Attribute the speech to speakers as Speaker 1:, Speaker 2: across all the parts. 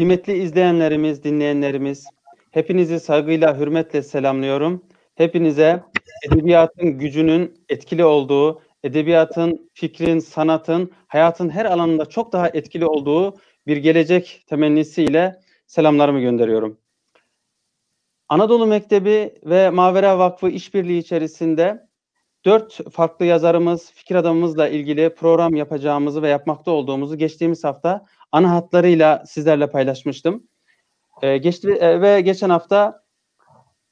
Speaker 1: Kıymetli izleyenlerimiz, dinleyenlerimiz, hepinizi saygıyla, hürmetle selamlıyorum. Hepinize edebiyatın gücünün etkili olduğu, edebiyatın, fikrin, sanatın, hayatın her alanında çok daha etkili olduğu bir gelecek temennisiyle selamlarımı gönderiyorum. Anadolu Mektebi ve Mavera Vakfı işbirliği içerisinde dört farklı yazarımız, fikir adamımızla ilgili program yapacağımızı ve yapmakta olduğumuzu geçtiğimiz hafta ana hatlarıyla sizlerle paylaşmıştım. Ee, geçti e, ve geçen hafta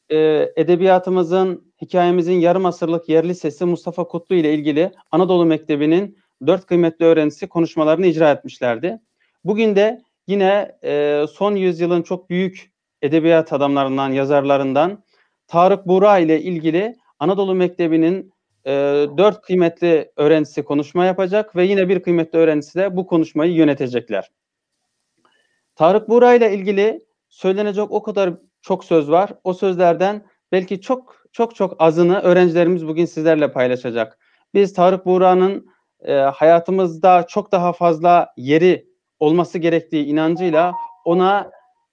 Speaker 1: e, edebiyatımızın, hikayemizin yarım asırlık yerli sesi Mustafa Kutlu ile ilgili Anadolu Mektebi'nin dört kıymetli öğrencisi konuşmalarını icra etmişlerdi. Bugün de yine e, son yüzyılın çok büyük edebiyat adamlarından, yazarlarından Tarık Buğra ile ilgili Anadolu Mektebi'nin e, dört kıymetli öğrencisi konuşma yapacak ve yine bir kıymetli öğrencisi de bu konuşmayı yönetecekler. Tarık Buğra ile ilgili söylenecek o kadar çok söz var. O sözlerden belki çok çok çok azını öğrencilerimiz bugün sizlerle paylaşacak. Biz Tarık Buğra'nın e, hayatımızda çok daha fazla yeri olması gerektiği inancıyla ona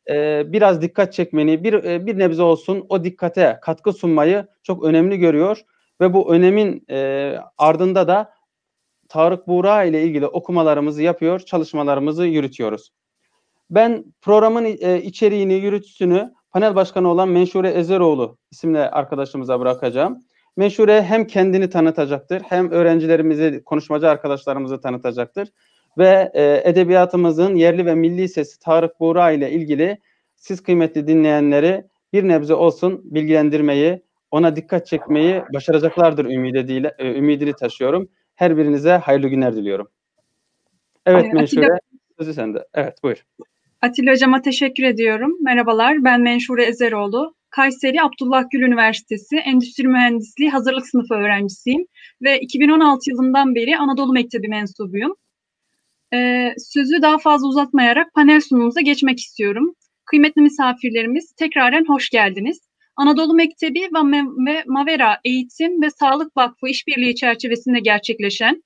Speaker 1: e, biraz dikkat çekmeni, bir e, bir nebze olsun o dikkate katkı sunmayı çok önemli görüyor ve bu önemin e, ardında da Tarık Buğra ile ilgili okumalarımızı yapıyor, çalışmalarımızı yürütüyoruz. Ben programın e, içeriğini, yürütüsünü panel başkanı olan Menşure Ezeroğlu isimli arkadaşımıza bırakacağım. Menşure hem kendini tanıtacaktır, hem öğrencilerimizi, konuşmacı arkadaşlarımızı tanıtacaktır. Ve e, edebiyatımızın yerli ve milli sesi Tarık Buğra ile ilgili siz kıymetli dinleyenleri bir nebze olsun bilgilendirmeyi, ona dikkat çekmeyi başaracaklardır ümidiyle, e, ümidini taşıyorum. Her birinize hayırlı günler diliyorum. Evet Menşure, sözü sende. Evet buyur.
Speaker 2: Atilla Hocam'a teşekkür ediyorum. Merhabalar, ben Menşure Ezeroğlu. Kayseri Abdullah Gül Üniversitesi Endüstri Mühendisliği Hazırlık Sınıfı öğrencisiyim ve 2016 yılından beri Anadolu Mektebi mensubuyum. Ee, sözü daha fazla uzatmayarak panel sunumumuza geçmek istiyorum. Kıymetli misafirlerimiz tekraren hoş geldiniz. Anadolu Mektebi ve Mavera Eğitim ve Sağlık Vakfı işbirliği çerçevesinde gerçekleşen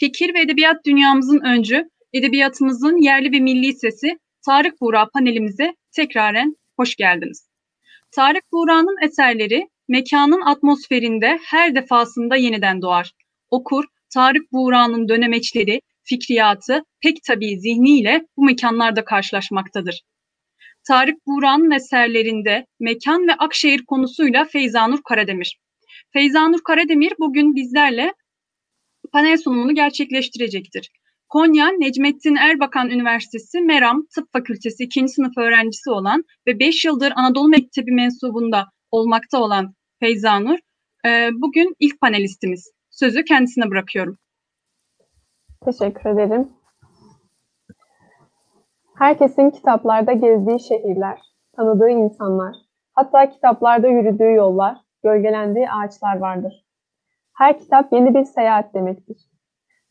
Speaker 2: fikir ve edebiyat dünyamızın öncü, edebiyatımızın yerli ve milli sesi Tarık Buğra panelimize tekraren hoş geldiniz. Tarık Buğra'nın eserleri mekanın atmosferinde her defasında yeniden doğar. Okur, Tarık Buğra'nın dönemeçleri, fikriyatı pek tabii zihniyle bu mekanlarda karşılaşmaktadır. Tarık Buğra'nın eserlerinde mekan ve Akşehir konusuyla Feyzanur Karademir. Feyzanur Karademir bugün bizlerle panel sunumunu gerçekleştirecektir. Konya Necmettin Erbakan Üniversitesi Meram Tıp Fakültesi 2. sınıf öğrencisi olan ve 5 yıldır Anadolu Mektebi mensubunda olmakta olan Feyzanur, e, bugün ilk panelistimiz. Sözü kendisine bırakıyorum.
Speaker 3: Teşekkür ederim. Herkesin kitaplarda gezdiği şehirler, tanıdığı insanlar, hatta kitaplarda yürüdüğü yollar, gölgelendiği ağaçlar vardır. Her kitap yeni bir seyahat demektir.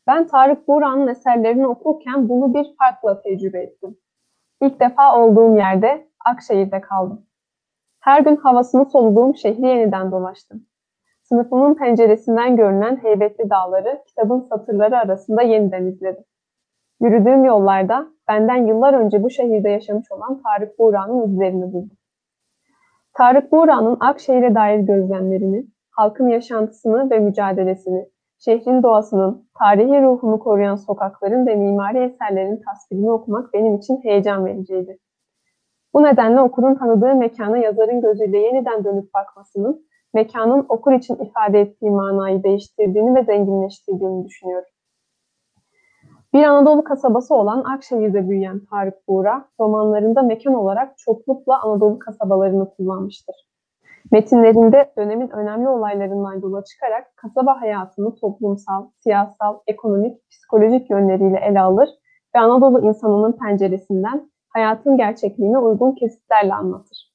Speaker 3: Ben Tarık Buğra'nın eserlerini okurken bunu bir farkla tecrübe ettim. İlk defa olduğum yerde Akşehir'de kaldım. Her gün havasını soluduğum şehri yeniden dolaştım. Sınıfımın penceresinden görünen heybetli dağları kitabın satırları arasında yeniden izledim. Yürüdüğüm yollarda benden yıllar önce bu şehirde yaşamış olan Tarık Buğra'nın izlerini buldum. Tarık Buğra'nın Akşehir'e dair gözlemlerini, halkın yaşantısını ve mücadelesini, şehrin doğasının, tarihi ruhunu koruyan sokakların ve mimari eserlerin tasvirini okumak benim için heyecan vericiydi. Bu nedenle okurun tanıdığı mekana yazarın gözüyle yeniden dönüp bakmasının, mekanın okur için ifade ettiği manayı değiştirdiğini ve zenginleştirdiğini düşünüyorum. Bir Anadolu kasabası olan Akşehir'de büyüyen Tarık Buğra, romanlarında mekan olarak çoklukla Anadolu kasabalarını kullanmıştır. Metinlerinde dönemin önemli olaylarından yola çıkarak kasaba hayatını toplumsal, siyasal, ekonomik, psikolojik yönleriyle ele alır ve Anadolu insanının penceresinden hayatın gerçekliğine uygun kesitlerle anlatır.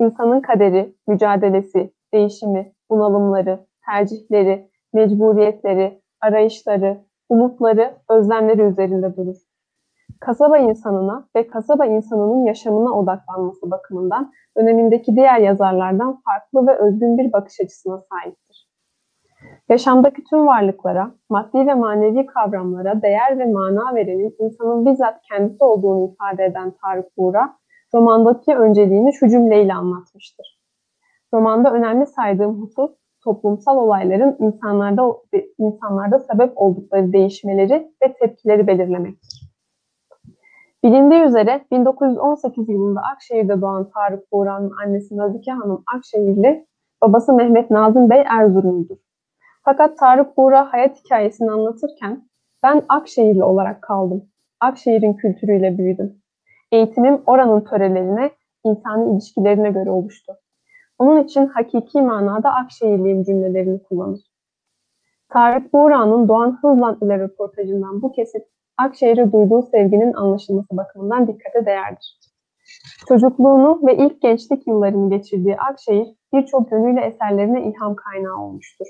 Speaker 3: İnsanın kaderi, mücadelesi, değişimi, bunalımları, tercihleri, mecburiyetleri, arayışları, umutları, özlemleri üzerinde durur. Kasaba insanına ve kasaba insanının yaşamına odaklanması bakımından dönemindeki diğer yazarlardan farklı ve özgün bir bakış açısına sahiptir. Yaşamdaki tüm varlıklara, maddi ve manevi kavramlara değer ve mana verenin insanın bizzat kendisi olduğunu ifade eden Tarık Buğra, romandaki önceliğini şu cümleyle anlatmıştır. Romanda önemli saydığım husus, toplumsal olayların insanlarda insanlarda sebep oldukları değişmeleri ve tepkileri belirlemektir. Bilindiği üzere 1918 yılında Akşehir'de doğan Tarık Buğra'nın annesi Nazike Hanım Akşehirli, babası Mehmet Nazım Bey Erzurumludur. Fakat Tarık Buğra hayat hikayesini anlatırken ben Akşehirli olarak kaldım. Akşehir'in kültürüyle büyüdüm. Eğitimim oranın törelerine, insani ilişkilerine göre oluştu. Onun için hakiki manada Akşehirliyim cümlelerini kullanır. Tarık Buğra'nın Doğan Hızlan ile röportajından bu kesit Akşehir'e duyduğu sevginin anlaşılması bakımından dikkate değerdir. Çocukluğunu ve ilk gençlik yıllarını geçirdiği Akşehir birçok yönüyle eserlerine ilham kaynağı olmuştur.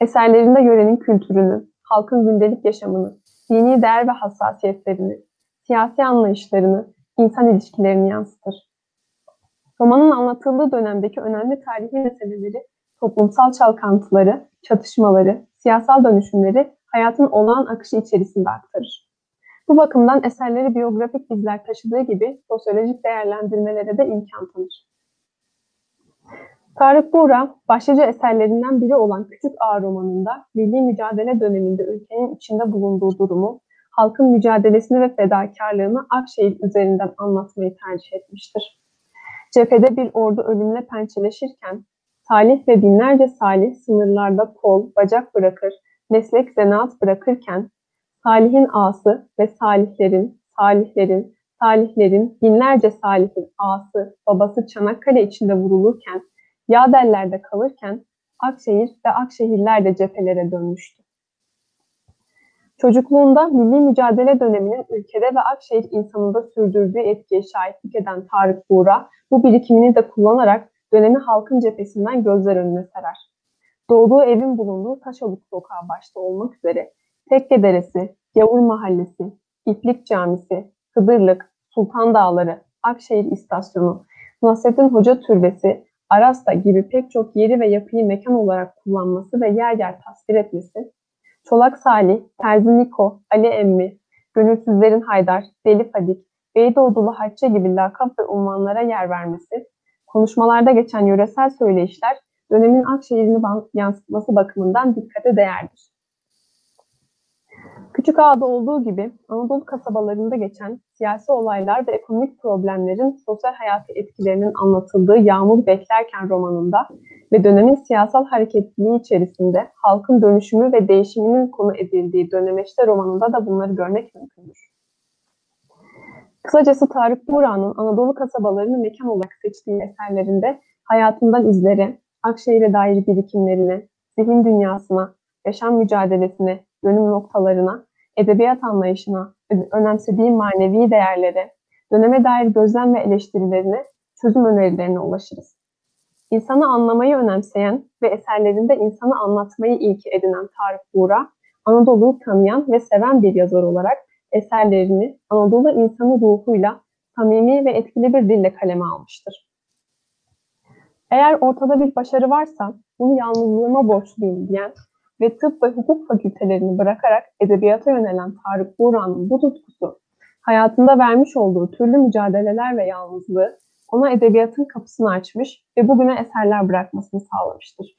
Speaker 3: Eserlerinde yörenin kültürünü, halkın gündelik yaşamını, dini değer ve hassasiyetlerini, siyasi anlayışlarını, insan ilişkilerini yansıtır. Romanın anlatıldığı dönemdeki önemli tarihi meseleleri, toplumsal çalkantıları, çatışmaları, siyasal dönüşümleri hayatın olağan akışı içerisinde aktarır. Bu bakımdan eserleri biyografik izler taşıdığı gibi sosyolojik değerlendirmelere de imkan tanır. Tarık Buğra, başlıca eserlerinden biri olan Küçük Ağa romanında milli mücadele döneminde ülkenin içinde bulunduğu durumu, halkın mücadelesini ve fedakarlığını Akşehir üzerinden anlatmayı tercih etmiştir. Cephede bir ordu ölümle pençeleşirken, Salih ve binlerce Salih sınırlarda kol, bacak bırakır, meslek zanaat bırakırken, Salih'in ağası ve Salihlerin, Salihlerin, Salihlerin, binlerce Salih'in ağası, babası Çanakkale içinde vurulurken, Yaderler'de kalırken Akşehir ve Akşehirler de cephelere dönmüştü. Çocukluğunda milli mücadele döneminin ülkede ve Akşehir insanında sürdürdüğü etkiye şahitlik eden Tarık Buğra, bu birikimini de kullanarak dönemi halkın cephesinden gözler önüne serer. Doğduğu evin bulunduğu Taşoluk Sokağı başta olmak üzere Tekke Deresi, Yavur Mahallesi, İplik Camisi, Hıdırlık, Sultan Dağları, Akşehir İstasyonu, Nasrettin Hoca Türbesi, Arasta gibi pek çok yeri ve yapıyı mekan olarak kullanması ve yer yer tasvir etmesi, Çolak Salih, Terzi Niko, Ali Emmi, Gönülsüzlerin Haydar, Deli Fadik, Beydoğdulu Hacca gibi lakap ve unvanlara yer vermesi, konuşmalarda geçen yöresel söyleyişler dönemin Akşehir'ini yansıtması bakımından dikkate değerdir. Küçük Ağa'da olduğu gibi Anadolu kasabalarında geçen siyasi olaylar ve ekonomik problemlerin sosyal hayatı etkilerinin anlatıldığı Yağmur Beklerken romanında ve dönemin siyasal hareketliliği içerisinde halkın dönüşümü ve değişiminin konu edildiği Dönemeçte romanında da bunları görmek mümkündür. Kısacası Tarık Buğra'nın Anadolu kasabalarını mekan olarak seçtiği eserlerinde hayatından izleri, Akşehir'e dair birikimlerini, zihin dünyasına, yaşam mücadelesine, dönüm noktalarına, edebiyat anlayışına, önemsediği manevi değerlere, döneme dair gözlem ve eleştirilerine, çözüm önerilerine ulaşırız. İnsanı anlamayı önemseyen ve eserlerinde insanı anlatmayı ilki edinen Tarık Buğra, Anadolu'yu tanıyan ve seven bir yazar olarak eserlerini Anadolu insanı ruhuyla samimi ve etkili bir dille kaleme almıştır. Eğer ortada bir başarı varsa bunu yalnızlığıma borçluyum diyen ve tıp ve hukuk fakültelerini bırakarak edebiyata yönelen Tarık Buğra'nın bu tutkusu, hayatında vermiş olduğu türlü mücadeleler ve yalnızlığı ona edebiyatın kapısını açmış ve bugüne eserler bırakmasını sağlamıştır.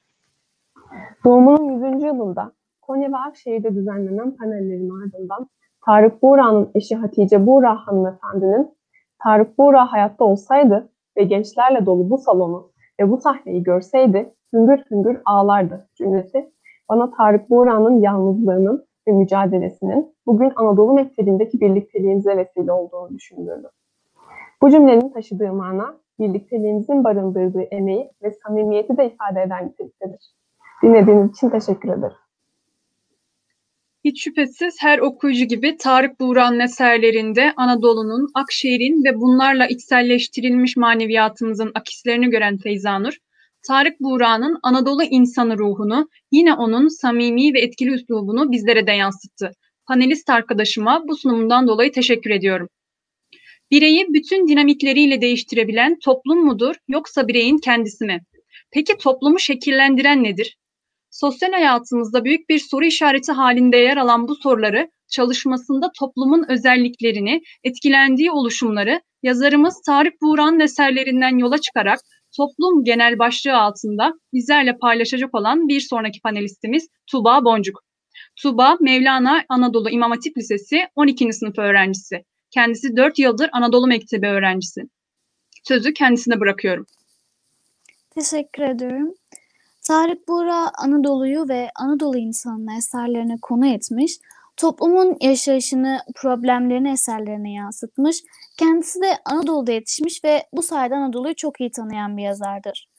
Speaker 3: Doğumunun 100. yılında Konya ve Akşehir'de düzenlenen panellerin ardından Tarık Buğra'nın eşi Hatice Buğra hanımefendinin Tarık Buğra hayatta olsaydı ve gençlerle dolu bu salonu ve bu sahneyi görseydi hüngür hüngür ağlardı cümlesi bana Tarık Buğra'nın yalnızlığının ve mücadelesinin bugün Anadolu Mektebi'ndeki birlikteliğimize vesile olduğunu düşündürdü. Bu cümlenin taşıdığı mana, birlikteliğimizin barındırdığı emeği ve samimiyeti de ifade eden niteliktedir. Dinlediğiniz için teşekkür ederim.
Speaker 2: Hiç şüphesiz her okuyucu gibi Tarık Buğra'nın eserlerinde Anadolu'nun, Akşehir'in ve bunlarla içselleştirilmiş maneviyatımızın akislerini gören Feyzanur, Tarık Buğra'nın Anadolu insanı ruhunu, yine onun samimi ve etkili üslubunu bizlere de yansıttı. Panelist arkadaşıma bu sunumundan dolayı teşekkür ediyorum. Bireyi bütün dinamikleriyle değiştirebilen toplum mudur yoksa bireyin kendisi mi? Peki toplumu şekillendiren nedir? Sosyal hayatımızda büyük bir soru işareti halinde yer alan bu soruları çalışmasında toplumun özelliklerini, etkilendiği oluşumları yazarımız Tarık Buğra'nın eserlerinden yola çıkarak toplum genel başlığı altında bizlerle paylaşacak olan bir sonraki panelistimiz Tuba Boncuk. Tuba, Mevlana Anadolu İmam Hatip Lisesi 12. sınıf öğrencisi. Kendisi 4 yıldır Anadolu Mektebi öğrencisi. Sözü kendisine bırakıyorum.
Speaker 4: Teşekkür ediyorum. Tarık Buğra Anadolu'yu ve Anadolu insanının eserlerine konu etmiş, toplumun yaşayışını, problemlerini eserlerine yansıtmış, kendisi de Anadolu'da yetişmiş ve bu sayede Anadolu'yu çok iyi tanıyan bir yazardır.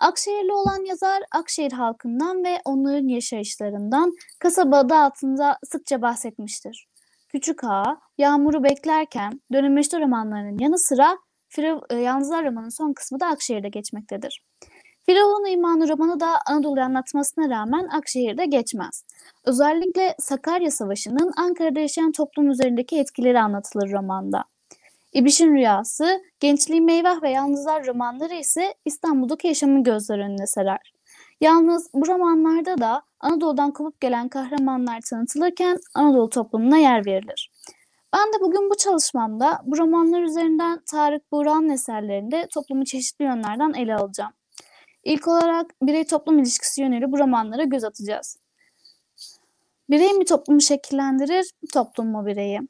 Speaker 4: Akşehirli olan yazar Akşehir halkından ve onların yaşayışlarından kasaba adı altında sıkça bahsetmiştir. Küçük Ağa, Yağmur'u beklerken dönemeçte romanlarının yanı sıra Firav, e, romanın son kısmı da Akşehir'de geçmektedir. Firavun İmanı romanı da Anadolu'yu anlatmasına rağmen Akşehir'de geçmez. Özellikle Sakarya Savaşı'nın Ankara'da yaşayan toplum üzerindeki etkileri anlatılır romanda. İbiş'in Rüyası, Gençliği Meyvah ve Yalnızlar romanları ise İstanbul'daki yaşamın gözler önüne serer. Yalnız bu romanlarda da Anadolu'dan kopup gelen kahramanlar tanıtılırken Anadolu toplumuna yer verilir. Ben de bugün bu çalışmamda bu romanlar üzerinden Tarık Buğra'nın eserlerinde toplumu çeşitli yönlerden ele alacağım. İlk olarak birey toplum ilişkisi yönüyle bu romanlara göz atacağız. Birey mi toplumu şekillendirir, toplum mu bireyi?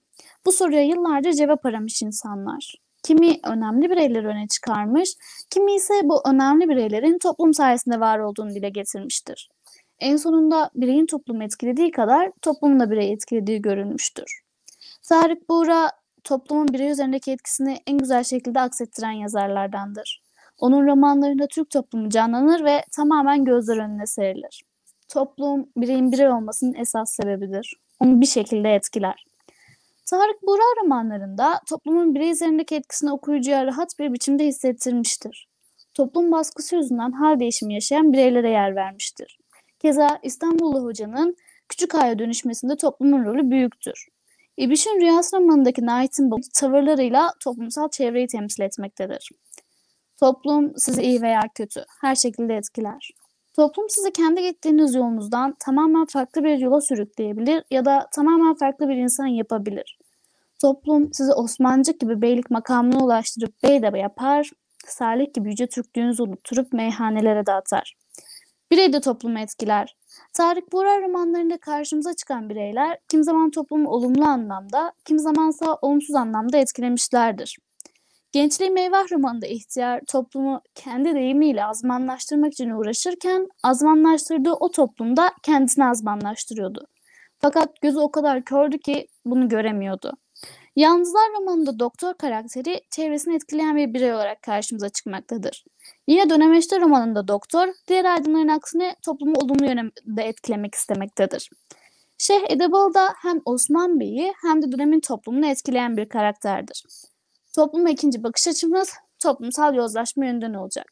Speaker 4: Bu soruya yıllarca cevap aramış insanlar. Kimi önemli bireyleri öne çıkarmış, kimi ise bu önemli bireylerin toplum sayesinde var olduğunu dile getirmiştir. En sonunda bireyin toplumu etkilediği kadar toplumun da bireyi etkilediği görülmüştür. Tarık Buğra toplumun birey üzerindeki etkisini en güzel şekilde aksettiren yazarlardandır. Onun romanlarında Türk toplumu canlanır ve tamamen gözler önüne serilir. Toplum, bireyin birey olmasının esas sebebidir. Onu bir şekilde etkiler. Tarık Buğra romanlarında toplumun birey üzerindeki etkisini okuyucuya rahat bir biçimde hissettirmiştir. Toplum baskısı yüzünden hal değişimi yaşayan bireylere yer vermiştir. Keza İstanbullu Hoca'nın küçük aya dönüşmesinde toplumun rolü büyüktür. İbiş'in Rüyası romanındaki Knight'ın tavırlarıyla toplumsal çevreyi temsil etmektedir. Toplum sizi iyi veya kötü her şekilde etkiler. Toplum sizi kendi gittiğiniz yolunuzdan tamamen farklı bir yola sürükleyebilir ya da tamamen farklı bir insan yapabilir. Toplum sizi Osmancık gibi beylik makamına ulaştırıp bey de yapar, Salih gibi yüce Türklüğünüzü unutturup meyhanelere dağıtar. Birey de toplumu etkiler. Tarık Buğra romanlarında karşımıza çıkan bireyler kim zaman toplumu olumlu anlamda, kim zamansa olumsuz anlamda etkilemişlerdir. Gençliği Meyvah romanında ihtiyar toplumu kendi deyimiyle azmanlaştırmak için uğraşırken azmanlaştırdığı o toplumda kendisini azmanlaştırıyordu. Fakat gözü o kadar kördü ki bunu göremiyordu. Yalnızlar romanında doktor karakteri çevresini etkileyen bir birey olarak karşımıza çıkmaktadır. Yine Dönemeçte romanında doktor, diğer aydınların aksine toplumu olumlu yönde etkilemek istemektedir. Şeyh Edebal da hem Osman Bey'i hem de dönemin toplumunu etkileyen bir karakterdir. Topluma ikinci bakış açımız toplumsal yozlaşma yönden olacak.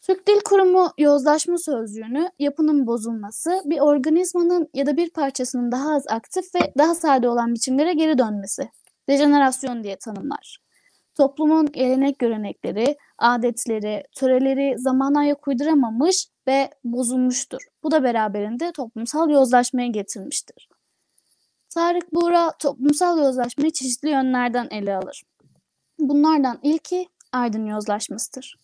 Speaker 4: Türk Dil Kurumu yozlaşma sözcüğünü yapının bozulması, bir organizmanın ya da bir parçasının daha az aktif ve daha sade olan biçimlere geri dönmesi, dejenerasyon diye tanımlar. Toplumun gelenek görenekleri, adetleri, töreleri zamana ayak uyduramamış ve bozulmuştur. Bu da beraberinde toplumsal yozlaşmaya getirmiştir. Tarık Buğra toplumsal yozlaşmayı çeşitli yönlerden ele alır. Bunlardan ilki aydın yozlaşmasıdır.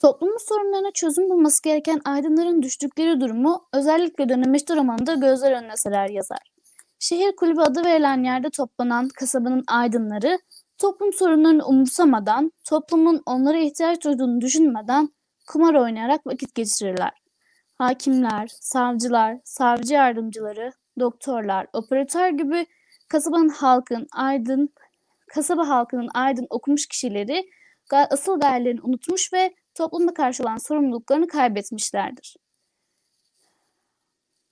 Speaker 4: Toplumun sorunlarına çözüm bulması gereken aydınların düştükleri durumu özellikle dönemeçte romanında gözler önüne serer yazar. Şehir kulübü adı verilen yerde toplanan kasabanın aydınları toplum sorunlarını umursamadan, toplumun onlara ihtiyaç duyduğunu düşünmeden kumar oynayarak vakit geçirirler. Hakimler, savcılar, savcı yardımcıları, doktorlar, operatör gibi kasabanın halkın aydın kasaba halkının aydın okumuş kişileri asıl gayelerini unutmuş ve toplumda karşı olan sorumluluklarını kaybetmişlerdir.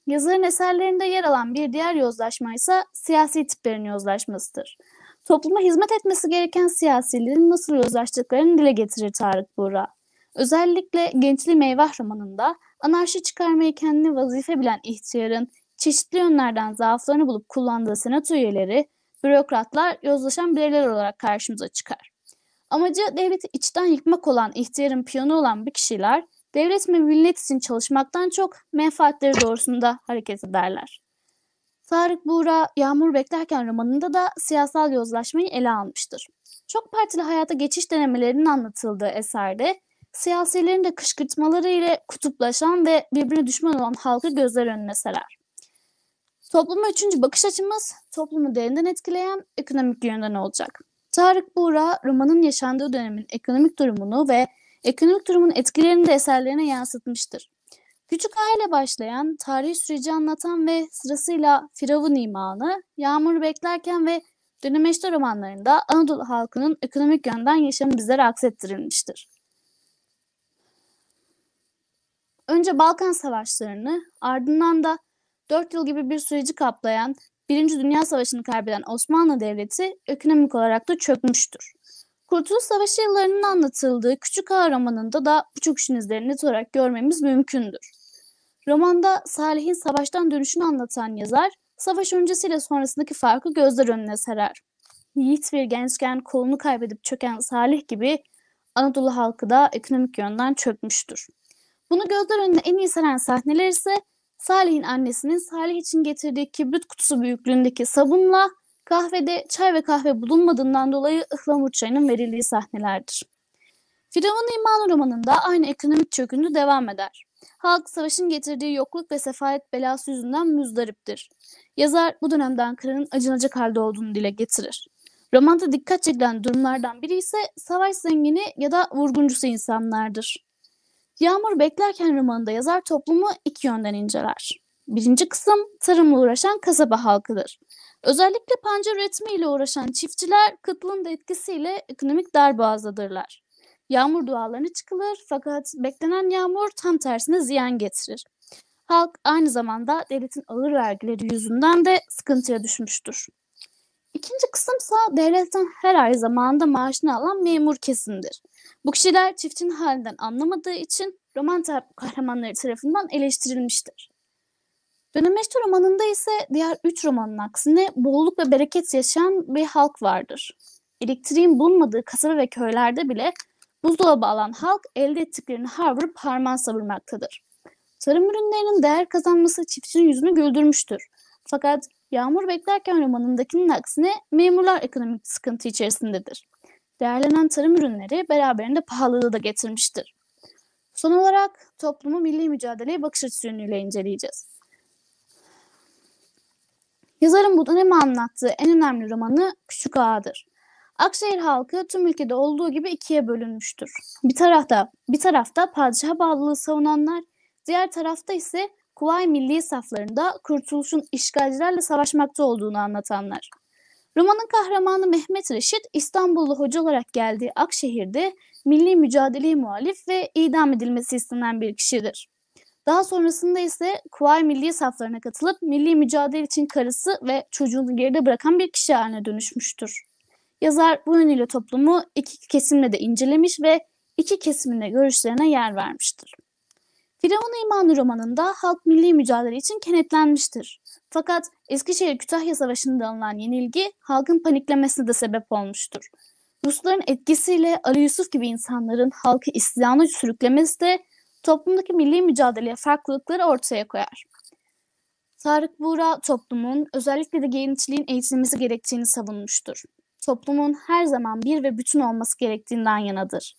Speaker 4: Yazarın eserlerinde yer alan bir diğer yozlaşma ise siyasi tiplerin yozlaşmasıdır. Topluma hizmet etmesi gereken siyasilerin nasıl yozlaştıklarını dile getirir Tarık Buğra. Özellikle Gençliği Meyvah romanında anarşi çıkarmayı kendine vazife bilen ihtiyarın çeşitli yönlerden zaaflarını bulup kullandığı senato üyeleri bürokratlar yozlaşan bireyler olarak karşımıza çıkar. Amacı devleti içten yıkmak olan ihtiyarın piyonu olan bu kişiler devlet ve millet için çalışmaktan çok menfaatleri doğrusunda hareket ederler. Tarık Buğra, Yağmur Beklerken romanında da siyasal yozlaşmayı ele almıştır. Çok partili hayata geçiş denemelerinin anlatıldığı eserde siyasilerin de kışkırtmaları ile kutuplaşan ve birbirine düşman olan halkı gözler önüne serer. Topluma üçüncü bakış açımız toplumu derinden etkileyen ekonomik yönden olacak. Tarık Buğra romanın yaşandığı dönemin ekonomik durumunu ve ekonomik durumun etkilerini de eserlerine yansıtmıştır. Küçük aile başlayan, tarihi süreci anlatan ve sırasıyla Firavun imanı, Yağmur beklerken ve Dönemeçte romanlarında Anadolu halkının ekonomik yönden yaşamı bizlere aksettirilmiştir. Önce Balkan Savaşlarını, ardından da 4 yıl gibi bir süreci kaplayan Birinci Dünya Savaşı'nı kaybeden Osmanlı Devleti ekonomik olarak da çökmüştür. Kurtuluş Savaşı yıllarının anlatıldığı Küçük Ağa romanında da bu çöküşün izlerini net olarak görmemiz mümkündür. Romanda Salih'in savaştan dönüşünü anlatan yazar, savaş öncesiyle sonrasındaki farkı gözler önüne serer. Yiğit bir gençken kolunu kaybedip çöken Salih gibi Anadolu halkı da ekonomik yönden çökmüştür. Bunu gözler önüne en iyi seren sahneler ise Salih'in annesinin Salih için getirdiği kibrit kutusu büyüklüğündeki sabunla kahvede çay ve kahve bulunmadığından dolayı ıhlamur çayının verildiği sahnelerdir. Firavun İmanı romanında aynı ekonomik çöküntü devam eder. Halk savaşın getirdiği yokluk ve sefalet belası yüzünden müzdariptir. Yazar bu dönemde Ankara'nın acınacak halde olduğunu dile getirir. Romanda dikkat çekilen durumlardan biri ise savaş zengini ya da vurguncusu insanlardır. Yağmur beklerken romanında yazar toplumu iki yönden inceler. Birinci kısım tarımla uğraşan kasaba halkıdır. Özellikle pancar üretimiyle uğraşan çiftçiler kıtlığın da etkisiyle ekonomik darboğazdadırlar. Yağmur dualarına çıkılır fakat beklenen yağmur tam tersine ziyan getirir. Halk aynı zamanda devletin ağır vergileri yüzünden de sıkıntıya düşmüştür. İkinci kısımsa devletten her ay zamanında maaşını alan memur kesimdir. Bu kişiler çiftçinin halinden anlamadığı için roman kahramanları tarafından eleştirilmiştir. Dönemeçte romanında ise diğer üç romanın aksine bolluk ve bereket yaşayan bir halk vardır. Elektriğin bulunmadığı kasaba ve köylerde bile buzdolabı alan halk elde ettiklerini har vurup harman savurmaktadır. Tarım ürünlerinin değer kazanması çiftçinin yüzünü güldürmüştür. Fakat Yağmur Beklerken romanındakinin aksine memurlar ekonomik sıkıntı içerisindedir. Değerlenen tarım ürünleri beraberinde pahalılığı da getirmiştir. Son olarak toplumu milli mücadeleye bakış açısı yönüyle inceleyeceğiz. Yazarın bu dönemi anlattığı en önemli romanı Küçük Ağa'dır. Akşehir halkı tüm ülkede olduğu gibi ikiye bölünmüştür. Bir tarafta bir tarafta padişaha bağlılığı savunanlar, diğer tarafta ise Kuvayi Milli saflarında kurtuluşun işgalcilerle savaşmakta olduğunu anlatanlar. Romanın kahramanı Mehmet Reşit İstanbullu hoca olarak geldiği Akşehir'de milli mücadeleye muhalif ve idam edilmesi istenen bir kişidir. Daha sonrasında ise Kuvayi Milli saflarına katılıp milli mücadele için karısı ve çocuğunu geride bırakan bir kişi haline dönüşmüştür. Yazar bu yönüyle toplumu iki kesimle de incelemiş ve iki kesiminde görüşlerine yer vermiştir. Firavun İmanı romanında halk milli mücadele için kenetlenmiştir. Fakat Eskişehir-Kütahya Savaşı'nda alınan yenilgi halkın paniklemesine de sebep olmuştur. Rusların etkisiyle Ali Yusuf gibi insanların halkı isyana sürüklemesi de toplumdaki milli mücadeleye farklılıkları ortaya koyar. Tarık Buğra toplumun özellikle de gençliğin eğitilmesi gerektiğini savunmuştur. Toplumun her zaman bir ve bütün olması gerektiğinden yanadır.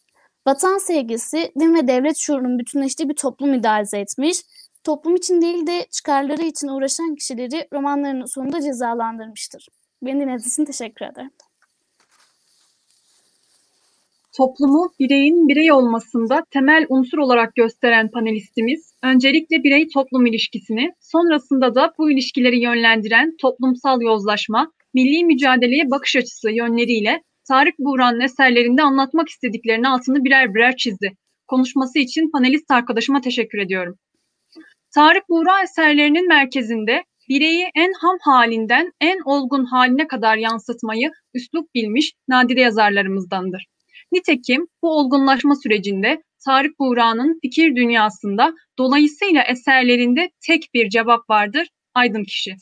Speaker 4: Vatan sevgisi, din ve devlet şuurunun bütünleştiği bir toplum idealize etmiş, toplum için değil de çıkarları için uğraşan kişileri romanlarının sonunda cezalandırmıştır. Beni dinlediğiniz için teşekkür ederim.
Speaker 2: Toplumu bireyin birey olmasında temel unsur olarak gösteren panelistimiz, öncelikle birey-toplum ilişkisini, sonrasında da bu ilişkileri yönlendiren toplumsal yozlaşma, milli mücadeleye bakış açısı yönleriyle Tarık Buğra'nın eserlerinde anlatmak istediklerini altını birer birer çizdi. Konuşması için panelist arkadaşıma teşekkür ediyorum. Tarık Buğra eserlerinin merkezinde bireyi en ham halinden en olgun haline kadar yansıtmayı üslup bilmiş nadide yazarlarımızdandır. Nitekim bu olgunlaşma sürecinde Tarık Buğra'nın fikir dünyasında dolayısıyla eserlerinde tek bir cevap vardır, aydın kişi.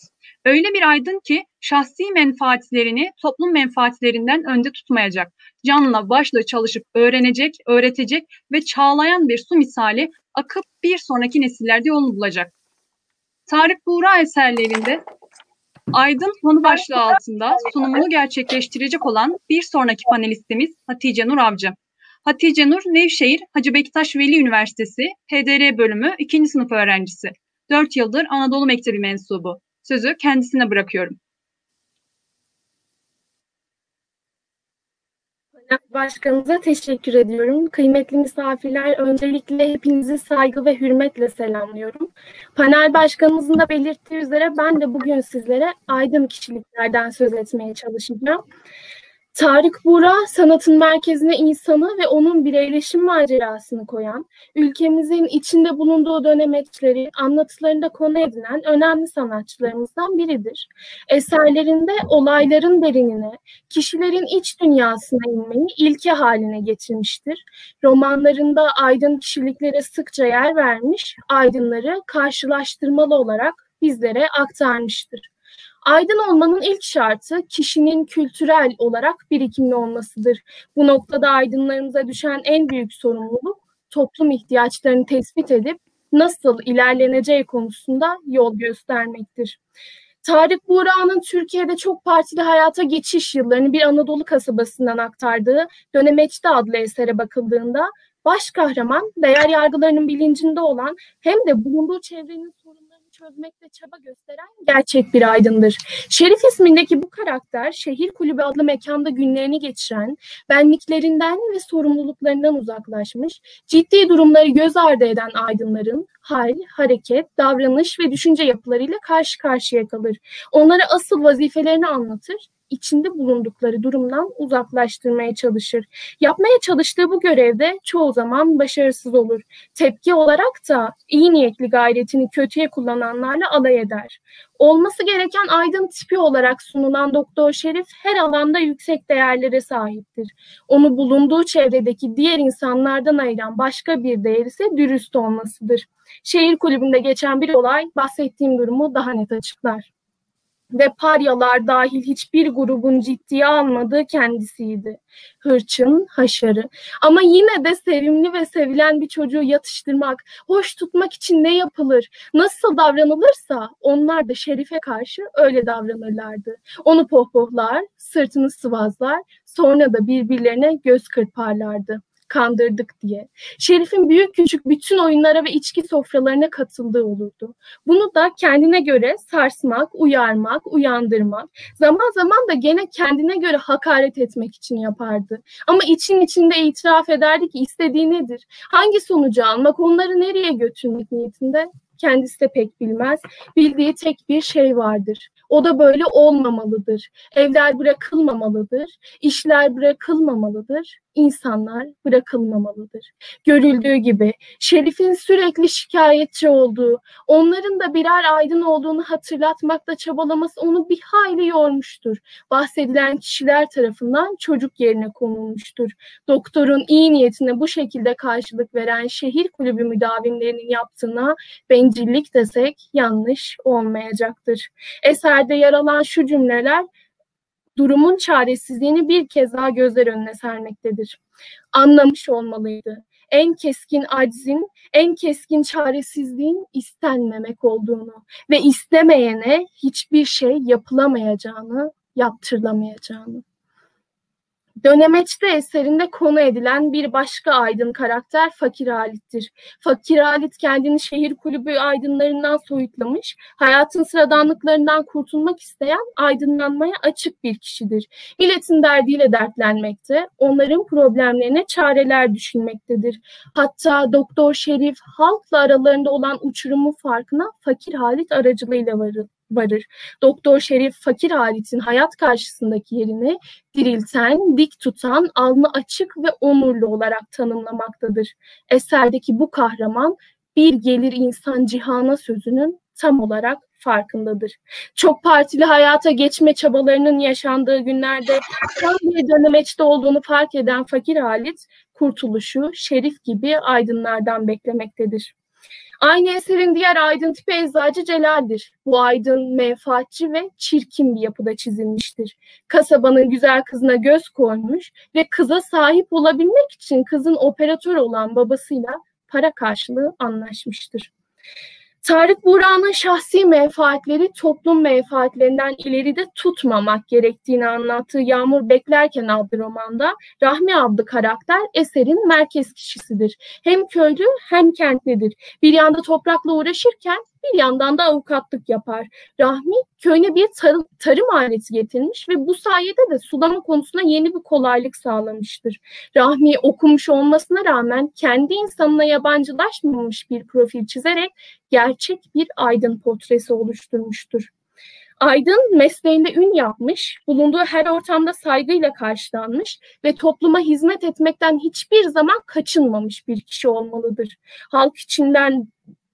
Speaker 2: Öyle bir aydın ki şahsi menfaatlerini toplum menfaatlerinden önde tutmayacak. Canla başla çalışıp öğrenecek, öğretecek ve çağlayan bir su misali akıp bir sonraki nesillerde yolunu bulacak. Tarık Buğra eserlerinde Aydın konu başlığı altında sunumunu gerçekleştirecek olan bir sonraki panelistimiz Hatice Nur Avcı. Hatice Nur, Nevşehir Hacı Bektaş Veli Üniversitesi HDR bölümü 2. sınıf öğrencisi. 4 yıldır Anadolu Mektebi mensubu. Sözü kendisine bırakıyorum.
Speaker 5: Başkanımıza teşekkür ediyorum. Kıymetli misafirler, öncelikle hepinizi saygı ve hürmetle selamlıyorum. Panel başkanımızın da belirttiği üzere ben de bugün sizlere aydın kişiliklerden söz etmeye çalışacağım. Tarık Buğra sanatın merkezine insanı ve onun bireyleşim macerasını koyan, ülkemizin içinde bulunduğu dönemeçleri anlatılarında konu edinen önemli sanatçılarımızdan biridir. Eserlerinde olayların derinine, kişilerin iç dünyasına inmeyi ilke haline getirmiştir. Romanlarında aydın kişiliklere sıkça yer vermiş, aydınları karşılaştırmalı olarak bizlere aktarmıştır. Aydın olmanın ilk şartı kişinin kültürel olarak birikimli olmasıdır. Bu noktada aydınlarımıza düşen en büyük sorumluluk toplum ihtiyaçlarını tespit edip nasıl ilerleneceği konusunda yol göstermektir. Tarık Buğra'nın Türkiye'de çok partili hayata geçiş yıllarını bir Anadolu kasabasından aktardığı Dönemeç'te adlı esere bakıldığında baş kahraman değer yargılarının bilincinde olan hem de bulunduğu çevrenin sorunlarını çözmekte çaba gösteren gerçek bir aydındır. Şerif ismindeki bu karakter şehir kulübü adlı mekanda günlerini geçiren, benliklerinden ve sorumluluklarından uzaklaşmış, ciddi durumları göz ardı eden aydınların hal, hareket, davranış ve düşünce yapılarıyla karşı karşıya kalır. Onlara asıl vazifelerini anlatır içinde bulundukları durumdan uzaklaştırmaya çalışır. Yapmaya çalıştığı bu görevde çoğu zaman başarısız olur. Tepki olarak da iyi niyetli gayretini kötüye kullananlarla alay eder. Olması gereken aydın tipi olarak sunulan Doktor Şerif her alanda yüksek değerlere sahiptir. Onu bulunduğu çevredeki diğer insanlardan ayıran başka bir değer ise dürüst olmasıdır. Şehir kulübünde geçen bir olay bahsettiğim durumu daha net açıklar ve paryalar dahil hiçbir grubun ciddiye almadığı kendisiydi. Hırçın, haşarı. Ama yine de sevimli ve sevilen bir çocuğu yatıştırmak, hoş tutmak için ne yapılır, nasıl davranılırsa onlar da Şerif'e karşı öyle davranırlardı. Onu pohpohlar, sırtını sıvazlar, sonra da birbirlerine göz kırparlardı kandırdık diye. Şerif'in büyük küçük bütün oyunlara ve içki sofralarına katıldığı olurdu. Bunu da kendine göre sarsmak, uyarmak, uyandırmak, zaman zaman da gene kendine göre hakaret etmek için yapardı. Ama için içinde itiraf ederdi ki istediği nedir? Hangi sonucu almak, onları nereye götürmek niyetinde? Kendisi de pek bilmez. Bildiği tek bir şey vardır. O da böyle olmamalıdır. Evler bırakılmamalıdır. işler bırakılmamalıdır. İnsanlar bırakılmamalıdır. Görüldüğü gibi Şerif'in sürekli şikayetçi olduğu, onların da birer aydın olduğunu hatırlatmakta çabalaması onu bir hayli yormuştur. Bahsedilen kişiler tarafından çocuk yerine konulmuştur. Doktorun iyi niyetine bu şekilde karşılık veren şehir kulübü müdavimlerinin yaptığına bencillik desek yanlış olmayacaktır. Eser eserde yer alan şu cümleler durumun çaresizliğini bir kez daha gözler önüne sermektedir. Anlamış olmalıydı. En keskin aczin, en keskin çaresizliğin istenmemek olduğunu ve istemeyene hiçbir şey yapılamayacağını, yaptırılamayacağını. Dönemeçte eserinde konu edilen bir başka aydın karakter Fakir Halit'tir. Fakir Halit kendini şehir kulübü aydınlarından soyutlamış, hayatın sıradanlıklarından kurtulmak isteyen, aydınlanmaya açık bir kişidir. Milletin derdiyle dertlenmekte, onların problemlerine çareler düşünmektedir. Hatta Doktor Şerif halkla aralarında olan uçurumun farkına Fakir Halit aracılığıyla varır varır. Doktor Şerif fakir Halit'in hayat karşısındaki yerini dirilten, dik tutan, alnı açık ve onurlu olarak tanımlamaktadır. Eserdeki bu kahraman bir gelir insan cihana sözünün tam olarak farkındadır. Çok partili hayata geçme çabalarının yaşandığı günlerde tam bir dönemeçte olduğunu fark eden fakir Halit, kurtuluşu şerif gibi aydınlardan beklemektedir. Aynı eserin diğer aydın tipi Eczacı Celal'dir. Bu aydın menfaatçi ve çirkin bir yapıda çizilmiştir. Kasabanın güzel kızına göz koymuş ve kıza sahip olabilmek için kızın operatör olan babasıyla para karşılığı anlaşmıştır. Tarık Buğra'nın şahsi menfaatleri toplum menfaatlerinden ileride tutmamak gerektiğini anlattığı Yağmur Beklerken adlı romanda Rahmi adlı karakter eserin merkez kişisidir. Hem köylü hem kentlidir. Bir yanda toprakla uğraşırken bir yandan da avukatlık yapar. Rahmi köyüne bir tarım, tarım aleti getirmiş ve bu sayede de sulama konusuna yeni bir kolaylık sağlamıştır. Rahmi okumuş olmasına rağmen kendi insanına yabancılaşmamış bir profil çizerek gerçek bir aydın portresi oluşturmuştur. Aydın mesleğinde ün yapmış, bulunduğu her ortamda saygıyla karşılanmış ve topluma hizmet etmekten hiçbir zaman kaçınmamış bir kişi olmalıdır. Halk içinden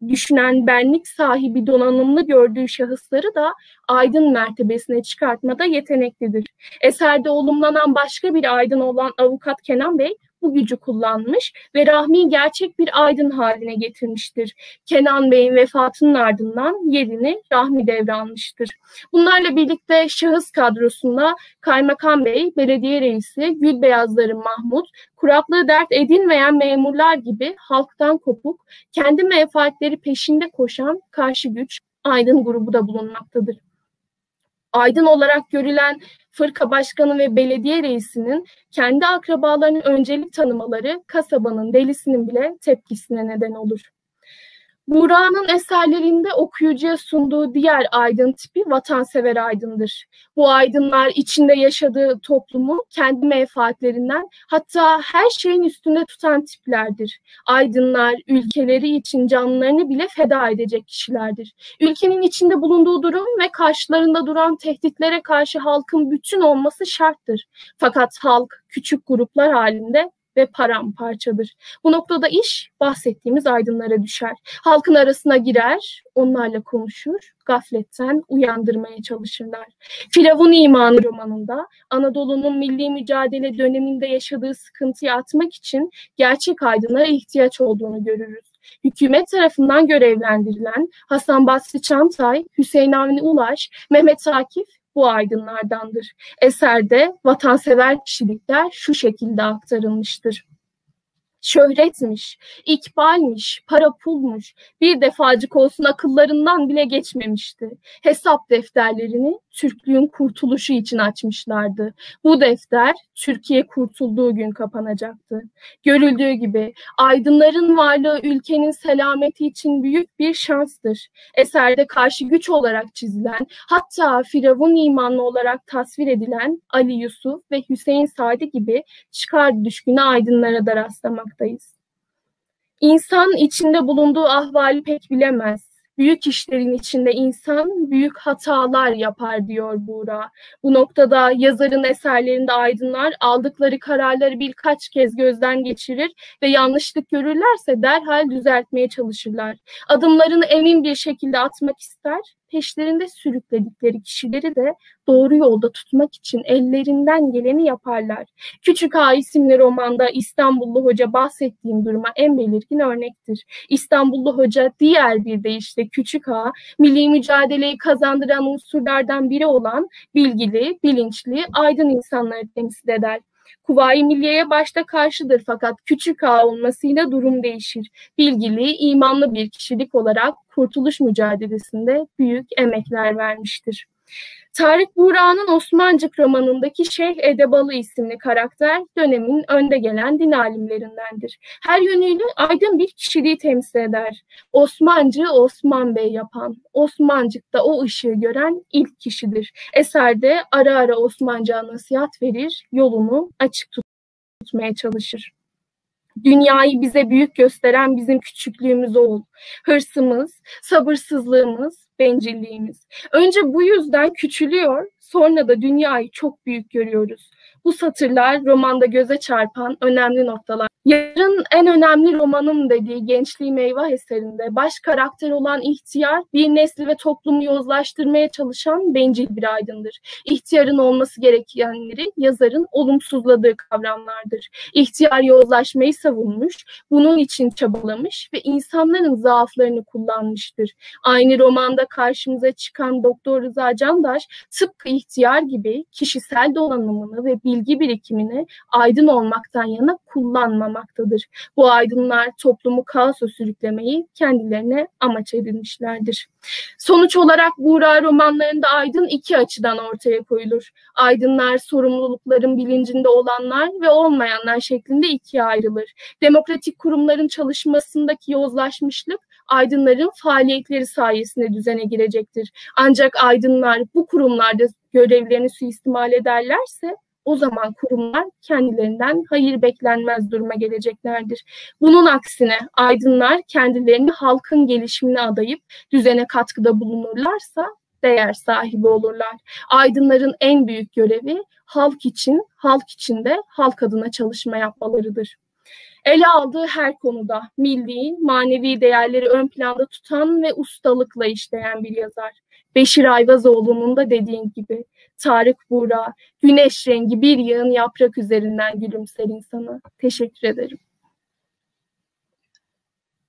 Speaker 5: düşünen benlik sahibi donanımlı gördüğü şahısları da aydın mertebesine çıkartmada yeteneklidir. Eserde olumlanan başka bir aydın olan avukat Kenan Bey bu gücü kullanmış ve Rahmi gerçek bir aydın haline getirmiştir. Kenan Bey'in vefatının ardından yerini Rahmi devralmıştır. Bunlarla birlikte şahıs kadrosunda Kaymakam Bey, Belediye Reisi, Gülbeyazları Mahmut, kuraklığı dert edinmeyen memurlar gibi halktan kopuk, kendi menfaatleri peşinde koşan karşı güç aydın grubu da bulunmaktadır. Aydın olarak görülen fırka başkanı ve belediye reisinin kendi akrabalarının öncelik tanımaları kasabanın delisinin bile tepkisine neden olur. Buğra'nın eserlerinde okuyucuya sunduğu diğer aydın tipi vatansever aydındır. Bu aydınlar içinde yaşadığı toplumu kendi menfaatlerinden hatta her şeyin üstünde tutan tiplerdir. Aydınlar ülkeleri için canlarını bile feda edecek kişilerdir. Ülkenin içinde bulunduğu durum ve karşılarında duran tehditlere karşı halkın bütün olması şarttır. Fakat halk küçük gruplar halinde ve paramparçadır. Bu noktada iş bahsettiğimiz aydınlara düşer. Halkın arasına girer, onlarla konuşur, gafletten uyandırmaya çalışırlar. Firavun İmanı romanında Anadolu'nun milli mücadele döneminde yaşadığı sıkıntıyı atmak için gerçek aydınlara ihtiyaç olduğunu görürüz. Hükümet tarafından görevlendirilen Hasan Basri Çantay, Hüseyin Avni Ulaş, Mehmet Akif bu aydınlardandır. Eserde vatansever kişilikler şu şekilde aktarılmıştır şöhretmiş, ikbalmiş, para pulmuş, bir defacık olsun akıllarından bile geçmemişti. Hesap defterlerini Türklüğün kurtuluşu için açmışlardı. Bu defter Türkiye kurtulduğu gün kapanacaktı. Görüldüğü gibi aydınların varlığı ülkenin selameti için büyük bir şanstır. Eserde karşı güç olarak çizilen, hatta Firavun imanlı olarak tasvir edilen Ali Yusuf ve Hüseyin Sadi gibi çıkar düşkünü aydınlara da rastlamaktayız. İnsan içinde bulunduğu ahvali pek bilemez büyük işlerin içinde insan büyük hatalar yapar diyor Buğra. Bu noktada yazarın eserlerinde aydınlar aldıkları kararları birkaç kez gözden geçirir ve yanlışlık görürlerse derhal düzeltmeye çalışırlar. Adımlarını emin bir şekilde atmak ister peşlerinde sürükledikleri kişileri de doğru yolda tutmak için ellerinden geleni yaparlar. Küçük Ağa isimli romanda İstanbullu Hoca bahsettiğim duruma en belirgin örnektir. İstanbullu Hoca diğer bir deyişle Küçük Ağa, milli mücadeleyi kazandıran unsurlardan biri olan bilgili, bilinçli, aydın insanları temsil eder. Kuvayi Milliye'ye başta karşıdır fakat küçük ağa olmasıyla durum değişir. Bilgili, imanlı bir kişilik olarak kurtuluş mücadelesinde büyük emekler vermiştir. Tarık Buğra'nın Osmancık romanındaki Şeyh Edebalı isimli karakter dönemin önde gelen din alimlerindendir. Her yönüyle aydın bir kişiliği temsil eder. Osmancı Osman Bey yapan, Osmancık'ta o ışığı gören ilk kişidir. Eserde ara ara Osmancığa nasihat verir, yolunu açık tutmaya çalışır. Dünyayı bize büyük gösteren bizim küçüklüğümüz ol. Hırsımız, sabırsızlığımız, bencilliğimiz. Önce bu yüzden küçülüyor, sonra da dünyayı çok büyük görüyoruz. Bu satırlar romanda göze çarpan önemli noktalar. Yarın en önemli romanım dediği Gençliğim Eyvah eserinde baş karakter olan ihtiyar bir nesli ve toplumu yozlaştırmaya çalışan bencil bir aydındır. İhtiyarın olması gerekenleri yazarın olumsuzladığı kavramlardır. İhtiyar yozlaşmayı savunmuş, bunun için çabalamış ve insanların zaaflarını kullanmıştır. Aynı romanda karşımıza çıkan Doktor Rıza Candaş tıpkı ihtiyar gibi kişisel donanımını ve bilgi birikimini aydın olmaktan yana kullanmamaktadır. Bu aydınlar toplumu kaosa sürüklemeyi kendilerine amaç edinmişlerdir. Sonuç olarak Buğra romanlarında aydın iki açıdan ortaya koyulur. Aydınlar sorumlulukların bilincinde olanlar ve olmayanlar şeklinde ikiye ayrılır. Demokratik kurumların çalışmasındaki yozlaşmışlık aydınların faaliyetleri sayesinde düzene girecektir. Ancak aydınlar bu kurumlarda görevlerini suistimal ederlerse o zaman kurumlar kendilerinden hayır beklenmez duruma geleceklerdir. Bunun aksine aydınlar kendilerini halkın gelişimine adayıp düzene katkıda bulunurlarsa değer sahibi olurlar. Aydınların en büyük görevi halk için, halk içinde halk adına çalışma yapmalarıdır. Ele aldığı her konuda milli, manevi değerleri ön planda tutan ve ustalıkla işleyen bir yazar. Beşir Ayvazoğlu'nun da dediğin gibi Tarık Buğra, güneş rengi bir yığın yaprak üzerinden gülümser insana. Teşekkür ederim.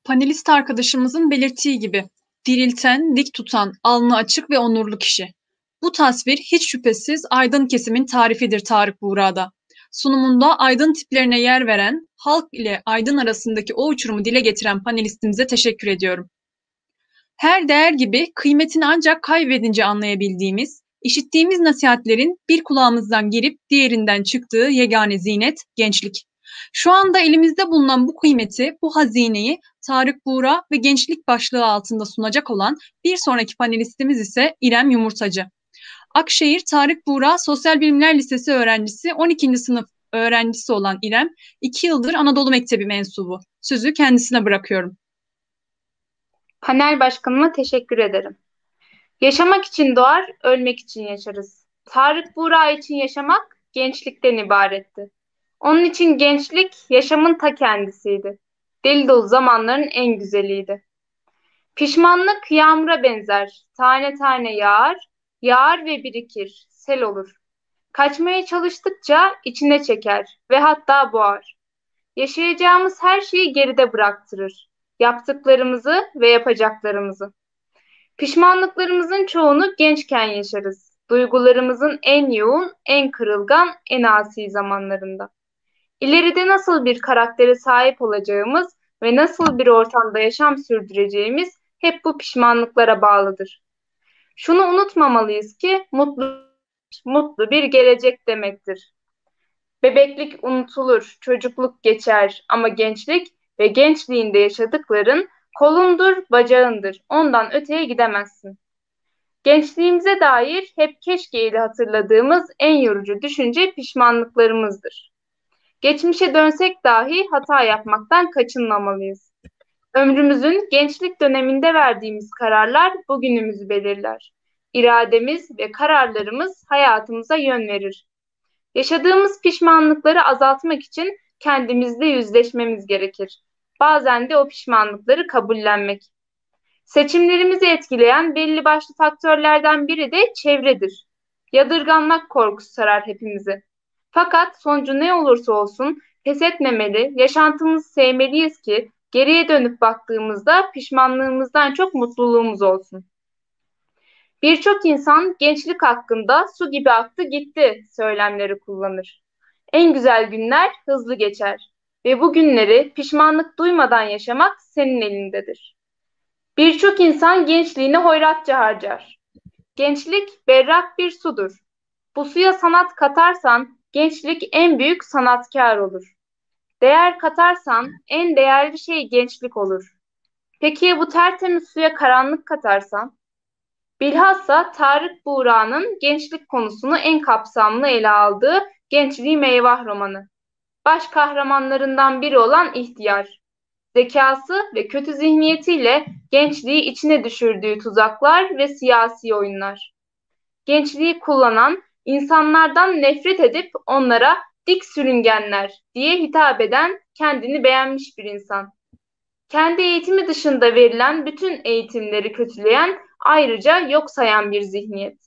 Speaker 2: Panelist arkadaşımızın belirttiği gibi dirilten, dik tutan, alnı açık ve onurlu kişi. Bu tasvir hiç şüphesiz aydın kesimin tarifidir Tarık Buğra'da. Sunumunda aydın tiplerine yer veren, halk ile aydın arasındaki o uçurumu dile getiren panelistimize teşekkür ediyorum. Her değer gibi kıymetini ancak kaybedince anlayabildiğimiz, işittiğimiz nasihatlerin bir kulağımızdan girip diğerinden çıktığı yegane zinet gençlik. Şu anda elimizde bulunan bu kıymeti, bu hazineyi Tarık Buğra ve gençlik başlığı altında sunacak olan bir sonraki panelistimiz ise İrem Yumurtacı. Akşehir Tarık Buğra Sosyal Bilimler Lisesi öğrencisi 12. sınıf öğrencisi olan İrem, 2 yıldır Anadolu Mektebi mensubu. Sözü kendisine bırakıyorum.
Speaker 4: Panel başkanıma teşekkür ederim. Yaşamak için doğar, ölmek için yaşarız. Tarık Buğra için yaşamak gençlikten ibaretti. Onun için gençlik yaşamın ta kendisiydi. Deli dolu zamanların en güzeliydi. Pişmanlık yağmura benzer. Tane tane yağar, yağar ve birikir, sel olur. Kaçmaya çalıştıkça içine çeker ve hatta boğar. Yaşayacağımız her şeyi geride bıraktırır. Yaptıklarımızı ve yapacaklarımızı. Pişmanlıklarımızın çoğunu gençken yaşarız. Duygularımızın en yoğun, en kırılgan, en asi zamanlarında. İleride nasıl bir karaktere sahip olacağımız ve nasıl bir ortamda yaşam sürdüreceğimiz hep bu pişmanlıklara bağlıdır. Şunu unutmamalıyız ki mutlu mutlu bir gelecek demektir. Bebeklik unutulur, çocukluk geçer ama gençlik ve gençliğinde yaşadıkların kolundur, bacağındır. Ondan öteye gidemezsin. Gençliğimize dair hep keşkeyle hatırladığımız en yorucu düşünce pişmanlıklarımızdır. Geçmişe dönsek dahi hata yapmaktan kaçınmamalıyız. Ömrümüzün gençlik döneminde verdiğimiz kararlar bugünümüzü belirler. İrademiz ve kararlarımız hayatımıza yön verir. Yaşadığımız pişmanlıkları azaltmak için kendimizle yüzleşmemiz gerekir. Bazen de o pişmanlıkları kabullenmek. Seçimlerimizi etkileyen belli başlı faktörlerden biri de çevredir. Yadırganmak korkusu sarar hepimizi. Fakat sonucu ne olursa olsun pes etmemeli, yaşantımızı sevmeliyiz ki geriye dönüp baktığımızda pişmanlığımızdan çok mutluluğumuz olsun. Birçok insan gençlik hakkında su gibi aktı gitti söylemleri kullanır. En güzel günler hızlı geçer ve bu günleri pişmanlık duymadan yaşamak senin elindedir. Birçok insan gençliğini hoyratça harcar. Gençlik berrak bir sudur. Bu suya sanat katarsan gençlik en büyük sanatkar olur. Değer katarsan en değerli şey gençlik olur. Peki ya bu tertemiz suya karanlık katarsan? Bilhassa Tarık Buğra'nın gençlik konusunu en kapsamlı ele aldığı Gençliği Meyvah romanı. Baş kahramanlarından biri olan ihtiyar. Zekası ve kötü zihniyetiyle gençliği içine düşürdüğü tuzaklar ve siyasi oyunlar. Gençliği kullanan, insanlardan nefret edip onlara dik sürüngenler diye hitap eden kendini beğenmiş bir insan. Kendi eğitimi dışında verilen bütün eğitimleri kötüleyen, ayrıca yok sayan bir zihniyet.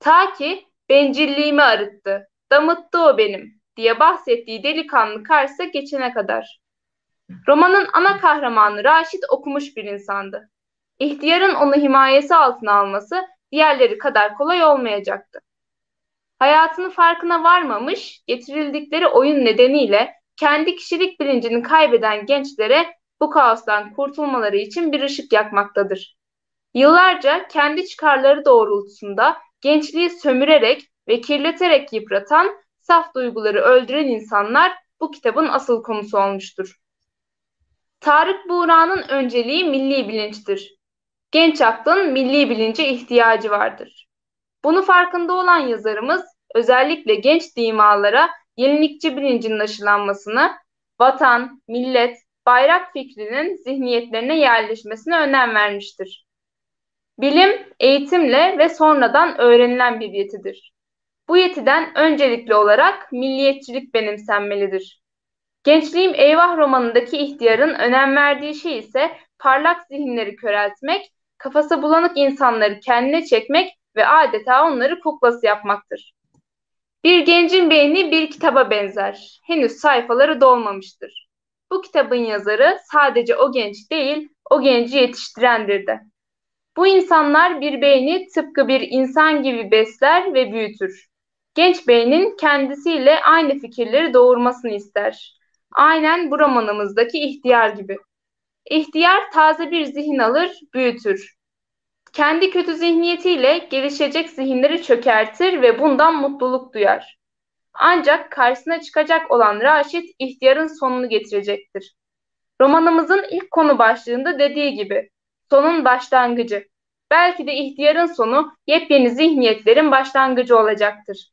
Speaker 4: Ta ki bencilliğimi arıttı, damıttı o benim diye bahsettiği delikanlı Kars'a geçene kadar. Romanın ana kahramanı Raşit okumuş bir insandı. İhtiyarın onu himayesi altına alması diğerleri kadar kolay olmayacaktı. Hayatının farkına varmamış, getirildikleri oyun nedeniyle kendi kişilik bilincini kaybeden gençlere bu kaostan kurtulmaları için bir ışık yakmaktadır. Yıllarca kendi çıkarları doğrultusunda gençliği sömürerek ve kirleterek yıpratan, saf duyguları öldüren insanlar bu kitabın asıl konusu olmuştur. Tarık Buğra'nın önceliği milli bilinçtir. Genç aklın milli bilince ihtiyacı vardır. Bunu farkında olan yazarımız özellikle genç dimalara yenilikçi bilincin aşılanmasını, vatan, millet, bayrak fikrinin zihniyetlerine yerleşmesine önem vermiştir. Bilim, eğitimle ve sonradan öğrenilen bir yetidir. Bu yetiden öncelikli olarak milliyetçilik benimsenmelidir. Gençliğim Eyvah romanındaki ihtiyarın önem verdiği şey ise parlak zihinleri köreltmek, kafası bulanık insanları kendine çekmek ve adeta onları kuklası yapmaktır. Bir gencin beyni bir kitaba benzer. Henüz sayfaları dolmamıştır. Bu kitabın yazarı sadece o genç değil, o genci yetiştirendir de. Bu insanlar bir beyni tıpkı bir insan gibi besler ve büyütür. Genç beynin kendisiyle aynı fikirleri doğurmasını ister. Aynen bu romanımızdaki ihtiyar gibi. İhtiyar taze bir zihin alır, büyütür. Kendi kötü zihniyetiyle gelişecek zihinleri çökertir ve bundan mutluluk duyar. Ancak karşısına çıkacak olan Raşit ihtiyarın sonunu getirecektir. Romanımızın ilk konu başlığında dediği gibi sonun başlangıcı. Belki de ihtiyarın sonu yepyeni zihniyetlerin başlangıcı olacaktır.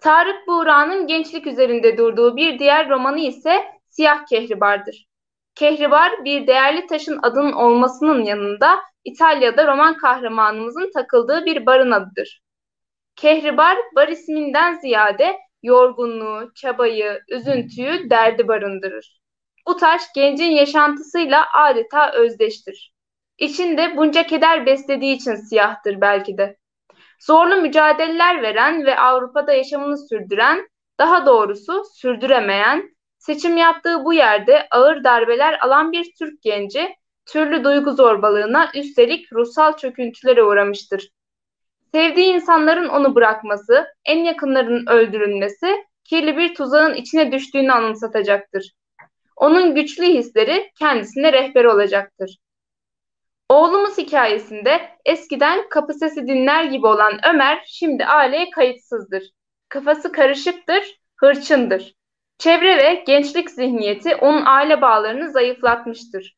Speaker 4: Tarık Buğra'nın gençlik üzerinde durduğu bir diğer romanı ise Siyah Kehribar'dır. Kehribar bir değerli taşın adının olmasının yanında İtalya'da roman kahramanımızın takıldığı bir barın adıdır. Kehribar bar isminden ziyade yorgunluğu, çabayı, üzüntüyü, derdi barındırır. Bu taş gencin yaşantısıyla adeta özdeştir. İçinde bunca keder beslediği için siyahtır belki de. Zorlu mücadeleler veren ve Avrupa'da yaşamını sürdüren, daha doğrusu sürdüremeyen, seçim yaptığı bu yerde ağır darbeler alan bir Türk genci, türlü duygu zorbalığına üstelik ruhsal çöküntülere uğramıştır. Sevdiği insanların onu bırakması, en yakınlarının öldürülmesi, kirli bir tuzağın içine düştüğünü anımsatacaktır. Onun güçlü hisleri kendisine rehber olacaktır. Oğlumuz hikayesinde eskiden kapı sesi dinler gibi olan Ömer şimdi aileye kayıtsızdır. Kafası karışıktır, hırçındır. Çevre ve gençlik zihniyeti onun aile bağlarını zayıflatmıştır.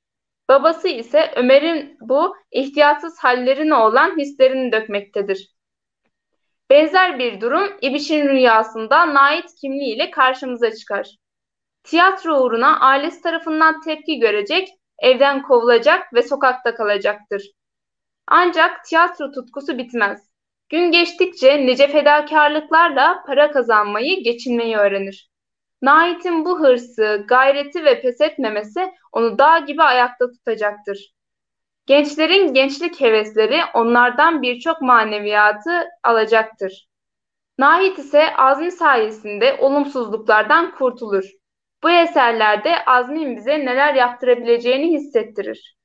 Speaker 4: Babası ise Ömer'in bu ihtiyatsız hallerine olan hislerini dökmektedir. Benzer bir durum İbiş'in rüyasında Nait kimliğiyle karşımıza çıkar. Tiyatro uğruna ailesi tarafından tepki görecek, evden kovulacak ve sokakta kalacaktır. Ancak tiyatro tutkusu bitmez. Gün geçtikçe nice fedakarlıklarla para kazanmayı, geçinmeyi öğrenir. Nait'in bu hırsı, gayreti ve pes etmemesi onu dağ gibi ayakta tutacaktır. Gençlerin gençlik hevesleri onlardan birçok maneviyatı alacaktır. Nahit ise azmi sayesinde olumsuzluklardan kurtulur. Bu eserlerde azmin bize neler yaptırabileceğini hissettirir.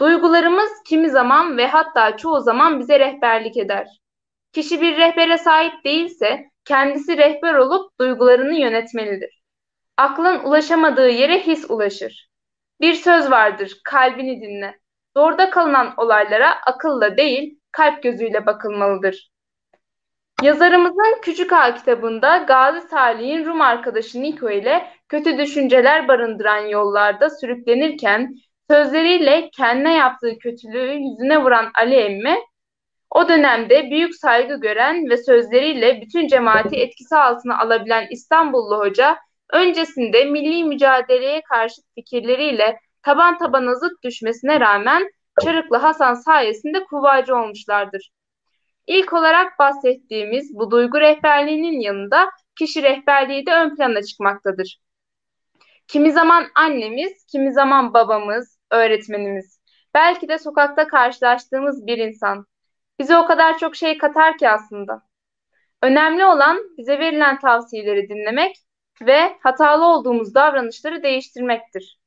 Speaker 4: Duygularımız kimi zaman ve hatta çoğu zaman bize rehberlik eder. Kişi bir rehbere sahip değilse kendisi rehber olup duygularını yönetmelidir. Aklın ulaşamadığı yere his ulaşır. Bir söz vardır, kalbini dinle. Zorda kalınan olaylara akılla değil, kalp gözüyle bakılmalıdır. Yazarımızın Küçük Ağa kitabında Gazi Salih'in Rum arkadaşı Niko ile kötü düşünceler barındıran yollarda sürüklenirken sözleriyle kendine yaptığı kötülüğü yüzüne vuran Ali emmi o dönemde büyük saygı gören ve sözleriyle bütün cemaati etkisi altına alabilen İstanbullu hoca, öncesinde milli mücadeleye karşı fikirleriyle taban tabana zıt düşmesine rağmen Çarıklı Hasan sayesinde kuvvacı olmuşlardır. İlk olarak bahsettiğimiz bu duygu rehberliğinin yanında kişi rehberliği de ön plana çıkmaktadır. Kimi zaman annemiz, kimi zaman babamız, öğretmenimiz, belki de sokakta karşılaştığımız bir insan. Bize o kadar çok şey katar ki aslında. Önemli olan bize verilen tavsiyeleri dinlemek ve hatalı olduğumuz davranışları değiştirmektir.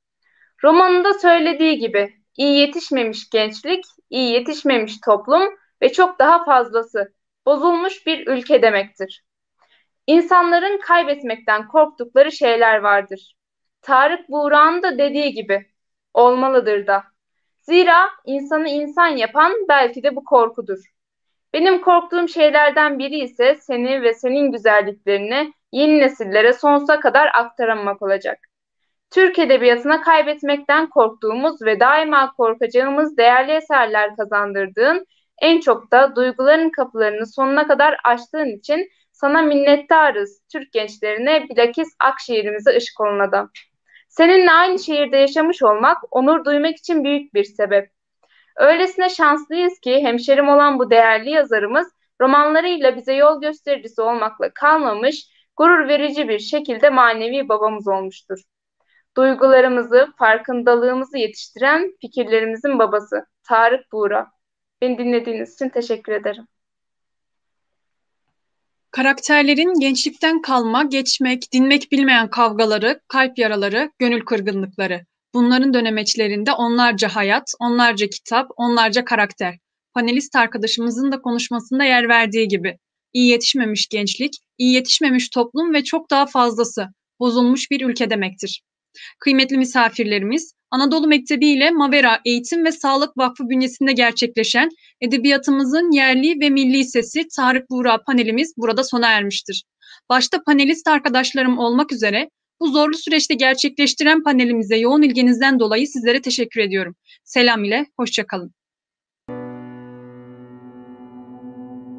Speaker 4: Romanında söylediği gibi iyi yetişmemiş gençlik, iyi yetişmemiş toplum ve çok daha fazlası bozulmuş bir ülke demektir. İnsanların kaybetmekten korktukları şeyler vardır. Tarık Buğra'nın da dediği gibi olmalıdır da. Zira insanı insan yapan belki de bu korkudur. Benim korktuğum şeylerden biri ise seni ve senin güzelliklerini yeni nesillere sonsuza kadar aktaramamak olacak. Türk Edebiyatı'na kaybetmekten korktuğumuz ve daima korkacağımız değerli eserler kazandırdığın, en çok da duyguların kapılarını sonuna kadar açtığın için sana minnettarız Türk gençlerine bilakis Akşehir'imize ışık olun adam. Seninle aynı şehirde yaşamış olmak onur duymak için büyük bir sebep. Öylesine şanslıyız ki hemşerim olan bu değerli yazarımız romanlarıyla bize yol göstericisi olmakla kalmamış, gurur verici bir şekilde manevi babamız olmuştur. Duygularımızı, farkındalığımızı yetiştiren fikirlerimizin babası Tarık Buğra. Beni dinlediğiniz için teşekkür ederim.
Speaker 2: Karakterlerin gençlikten kalma, geçmek, dinmek bilmeyen kavgaları, kalp yaraları, gönül kırgınlıkları. Bunların dönemeçlerinde onlarca hayat, onlarca kitap, onlarca karakter. Panelist arkadaşımızın da konuşmasında yer verdiği gibi. İyi yetişmemiş gençlik, iyi yetişmemiş toplum ve çok daha fazlası. Bozulmuş bir ülke demektir. Kıymetli misafirlerimiz, Anadolu Mektebi ile Mavera Eğitim ve Sağlık Vakfı bünyesinde gerçekleşen edebiyatımızın yerli ve milli sesi Tarık Buğra panelimiz burada sona ermiştir. Başta panelist arkadaşlarım olmak üzere bu zorlu süreçte gerçekleştiren panelimize yoğun ilginizden dolayı sizlere teşekkür ediyorum. Selam ile, hoşçakalın.